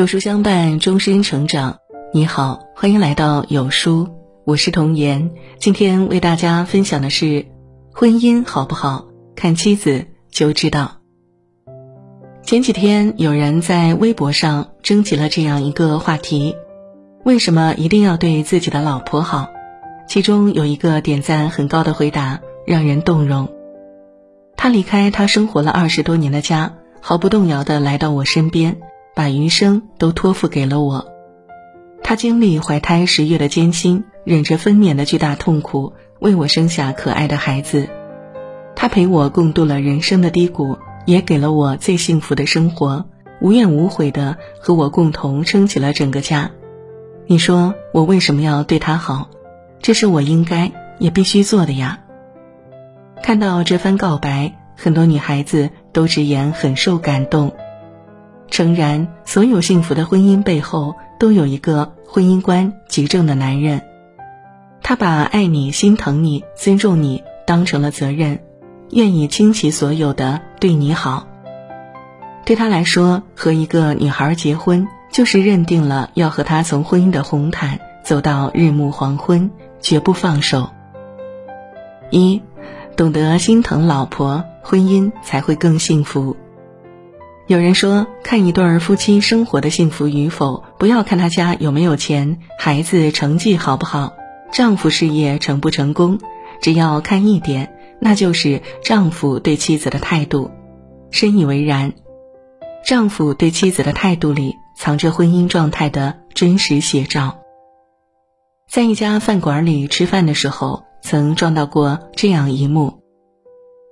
有书相伴，终身成长。你好，欢迎来到有书，我是童言。今天为大家分享的是：婚姻好不好，看妻子就知道。前几天有人在微博上征集了这样一个话题：为什么一定要对自己的老婆好？其中有一个点赞很高的回答，让人动容。他离开他生活了二十多年的家，毫不动摇地来到我身边。把余生都托付给了我，他经历怀胎十月的艰辛，忍着分娩的巨大痛苦，为我生下可爱的孩子。他陪我共度了人生的低谷，也给了我最幸福的生活，无怨无悔的和我共同撑起了整个家。你说我为什么要对他好？这是我应该也必须做的呀。看到这番告白，很多女孩子都直言很受感动。诚然，所有幸福的婚姻背后都有一个婚姻观极正的男人，他把爱你、心疼你、尊重你当成了责任，愿意倾其所有的对你好。对他来说，和一个女孩结婚，就是认定了要和她从婚姻的红毯走到日暮黄昏，绝不放手。一，懂得心疼老婆，婚姻才会更幸福。有人说，看一对儿夫妻生活的幸福与否，不要看他家有没有钱，孩子成绩好不好，丈夫事业成不成功，只要看一点，那就是丈夫对妻子的态度。深以为然，丈夫对妻子的态度里藏着婚姻状态的真实写照。在一家饭馆里吃饭的时候，曾撞到过这样一幕。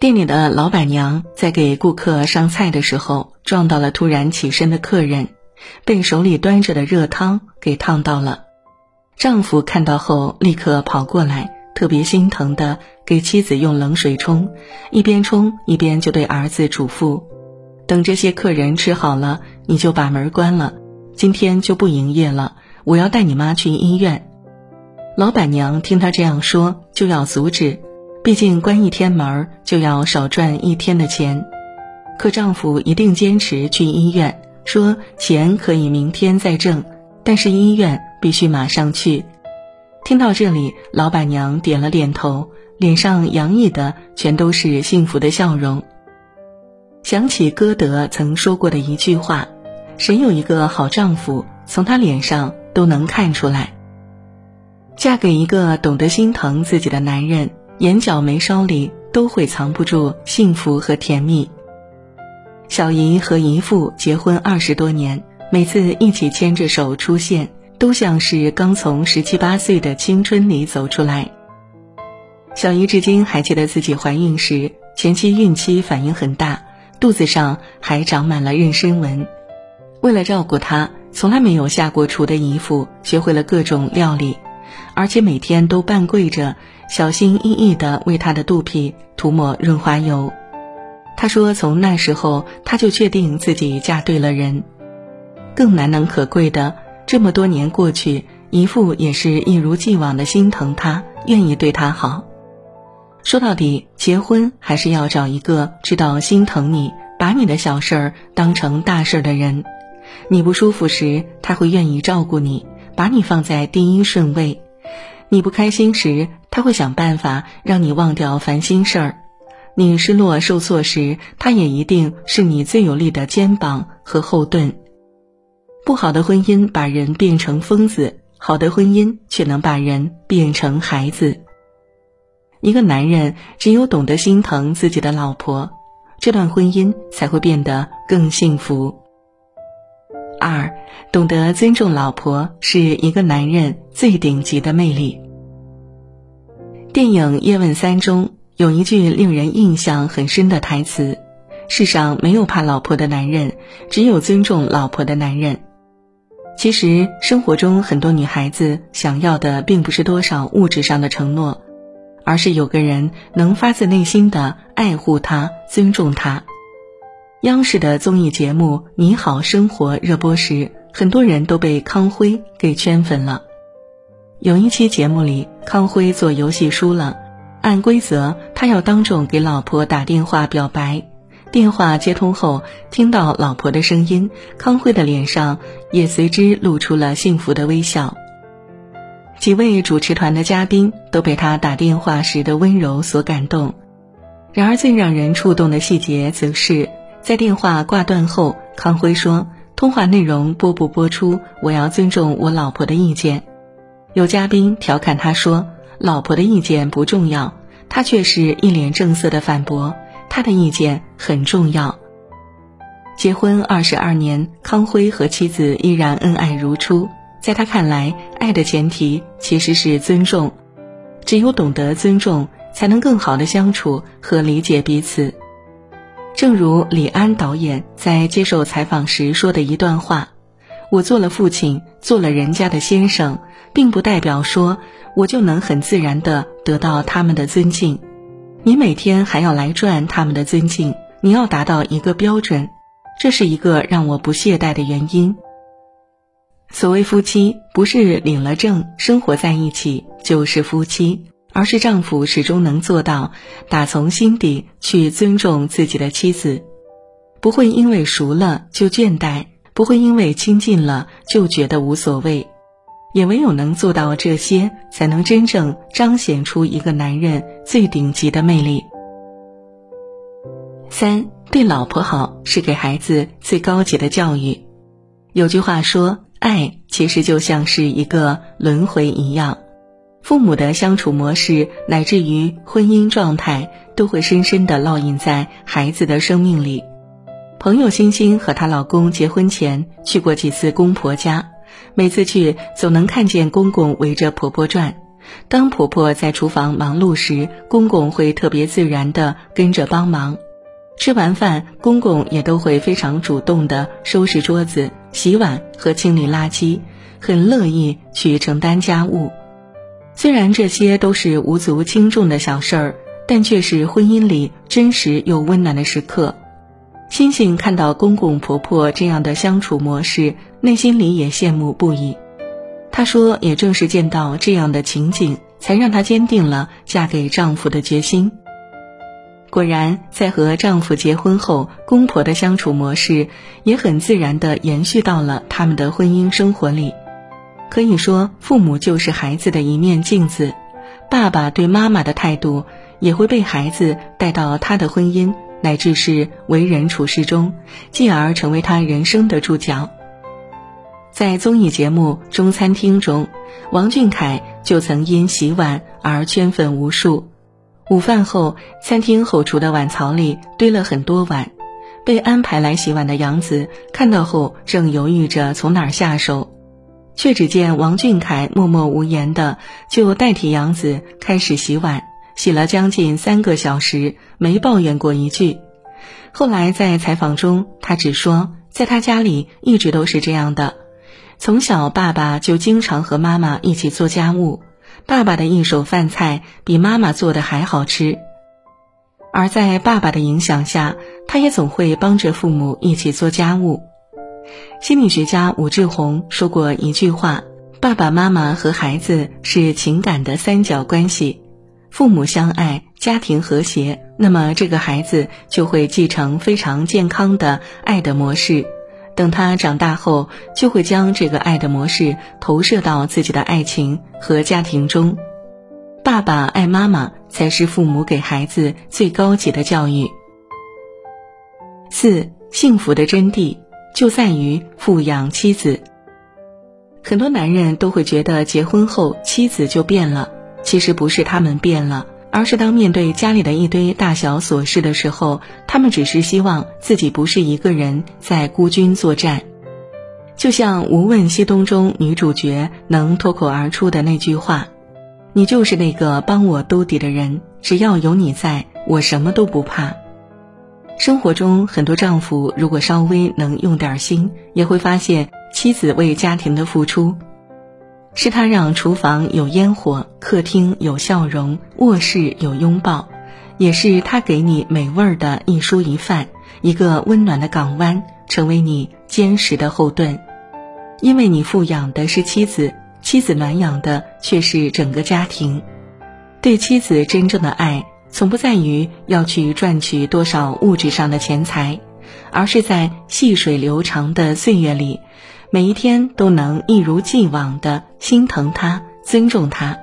店里的老板娘在给顾客上菜的时候，撞到了突然起身的客人，被手里端着的热汤给烫到了。丈夫看到后，立刻跑过来，特别心疼的给妻子用冷水冲，一边冲一边就对儿子嘱咐：“等这些客人吃好了，你就把门关了，今天就不营业了。我要带你妈去医院。”老板娘听他这样说，就要阻止。毕竟关一天门就要少赚一天的钱，可丈夫一定坚持去医院，说钱可以明天再挣，但是医院必须马上去。听到这里，老板娘点了点头，脸上洋溢的全都是幸福的笑容。想起歌德曾说过的一句话：“谁有一个好丈夫，从他脸上都能看出来。”嫁给一个懂得心疼自己的男人。眼角眉梢里都会藏不住幸福和甜蜜。小姨和姨父结婚二十多年，每次一起牵着手出现，都像是刚从十七八岁的青春里走出来。小姨至今还记得自己怀孕时，前期孕期反应很大，肚子上还长满了妊娠纹。为了照顾她，从来没有下过厨的姨父学会了各种料理。而且每天都半跪着，小心翼翼地为她的肚皮涂抹润滑油。她说：“从那时候，她就确定自己嫁对了人。更难能可贵的，这么多年过去，姨父也是一如既往的心疼她，愿意对她好。说到底，结婚还是要找一个知道心疼你，把你的小事儿当成大事儿的人。你不舒服时，他会愿意照顾你，把你放在第一顺位。”你不开心时，他会想办法让你忘掉烦心事儿；你失落受挫时，他也一定是你最有力的肩膀和后盾。不好的婚姻把人变成疯子，好的婚姻却能把人变成孩子。一个男人只有懂得心疼自己的老婆，这段婚姻才会变得更幸福。二，懂得尊重老婆是一个男人最顶级的魅力。电影《叶问三》中有一句令人印象很深的台词：“世上没有怕老婆的男人，只有尊重老婆的男人。”其实，生活中很多女孩子想要的并不是多少物质上的承诺，而是有个人能发自内心的爱护她、尊重她。央视的综艺节目《你好生活》热播时，很多人都被康辉给圈粉了。有一期节目里，康辉做游戏输了，按规则他要当众给老婆打电话表白，电话接通后，听到老婆的声音，康辉的脸上也随之露出了幸福的微笑。几位主持团的嘉宾都被他打电话时的温柔所感动。然而，最让人触动的细节，则是在电话挂断后，康辉说：“通话内容播不播出，我要尊重我老婆的意见。”有嘉宾调侃他说：“老婆的意见不重要。”他却是一脸正色的反驳：“他的意见很重要。”结婚二十二年，康辉和妻子依然恩爱如初。在他看来，爱的前提其实是尊重，只有懂得尊重，才能更好的相处和理解彼此。正如李安导演在接受采访时说的一段话：“我做了父亲，做了人家的先生，并不代表说我就能很自然的得到他们的尊敬。你每天还要来赚他们的尊敬，你要达到一个标准，这是一个让我不懈怠的原因。”所谓夫妻，不是领了证生活在一起就是夫妻，而是丈夫始终能做到打从心底去尊重自己的妻子，不会因为熟了就倦怠，不会因为亲近了就觉得无所谓。也唯有能做到这些，才能真正彰显出一个男人最顶级的魅力。三对老婆好是给孩子最高级的教育。有句话说。爱其实就像是一个轮回一样，父母的相处模式乃至于婚姻状态都会深深的烙印在孩子的生命里。朋友欣欣和她老公结婚前去过几次公婆家，每次去总能看见公公围着婆婆转。当婆婆在厨房忙碌时，公公会特别自然的跟着帮忙。吃完饭，公公也都会非常主动地收拾桌子、洗碗和清理垃圾，很乐意去承担家务。虽然这些都是无足轻重的小事儿，但却是婚姻里真实又温暖的时刻。星星看到公公婆婆这样的相处模式，内心里也羡慕不已。她说：“也正是见到这样的情景，才让她坚定了嫁给丈夫的决心。”果然，在和丈夫结婚后，公婆的相处模式也很自然地延续到了他们的婚姻生活里。可以说，父母就是孩子的一面镜子，爸爸对妈妈的态度也会被孩子带到他的婚姻乃至是为人处事中，进而成为他人生的注脚。在综艺节目《中餐厅》中，王俊凯就曾因洗碗而圈粉无数。午饭后，餐厅后厨的碗槽里堆了很多碗，被安排来洗碗的杨子看到后，正犹豫着从哪儿下手，却只见王俊凯默默无言的就代替杨子开始洗碗，洗了将近三个小时，没抱怨过一句。后来在采访中，他只说，在他家里一直都是这样的，从小爸爸就经常和妈妈一起做家务。爸爸的一手饭菜比妈妈做的还好吃，而在爸爸的影响下，他也总会帮着父母一起做家务。心理学家武志红说过一句话：“爸爸妈妈和孩子是情感的三角关系，父母相爱，家庭和谐，那么这个孩子就会继承非常健康的爱的模式。”等他长大后，就会将这个爱的模式投射到自己的爱情和家庭中。爸爸爱妈妈，才是父母给孩子最高级的教育。四，幸福的真谛就在于富养妻子。很多男人都会觉得结婚后妻子就变了，其实不是他们变了。而是当面对家里的一堆大小琐事的时候，他们只是希望自己不是一个人在孤军作战。就像《无问西东》中女主角能脱口而出的那句话：“你就是那个帮我兜底的人，只要有你在，我什么都不怕。”生活中很多丈夫如果稍微能用点心，也会发现妻子为家庭的付出。是他让厨房有烟火，客厅有笑容，卧室有拥抱，也是他给你美味的一蔬一饭，一个温暖的港湾，成为你坚实的后盾。因为你富养的是妻子，妻子暖养的却是整个家庭。对妻子真正的爱，从不在于要去赚取多少物质上的钱财，而是在细水流长的岁月里，每一天都能一如既往的心疼他、尊重他，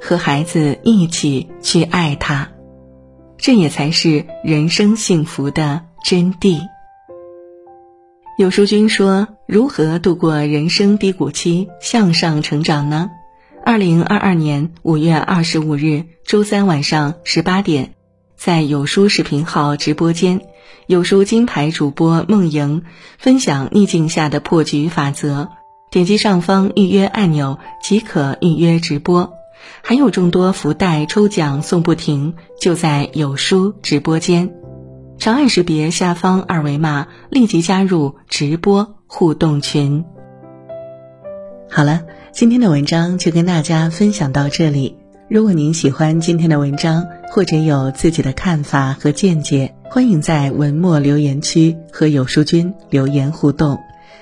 和孩子一起去爱他，这也才是人生幸福的真谛。有书君说：“如何度过人生低谷期，向上成长呢？”二零二二年五月二十五日周三晚上十八点，在有书视频号直播间，有书金牌主播梦莹分享逆境下的破局法则。点击上方预约按钮即可预约直播，还有众多福袋抽奖送不停，就在有书直播间。长按识别下方二维码，立即加入直播互动群。好了。今天的文章就跟大家分享到这里。如果您喜欢今天的文章，或者有自己的看法和见解，欢迎在文末留言区和有书君留言互动。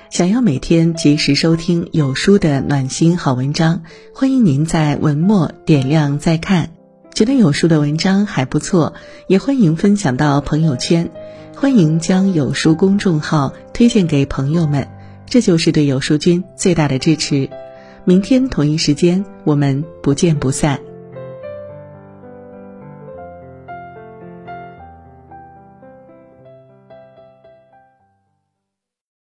想要每天及时收听有书的暖心好文章，欢迎您在文末点亮再看。觉得有书的文章还不错，也欢迎分享到朋友圈。欢迎将有书公众号推荐给朋友们，这就是对有书君最大的支持。明天同一时间，我们不见不散。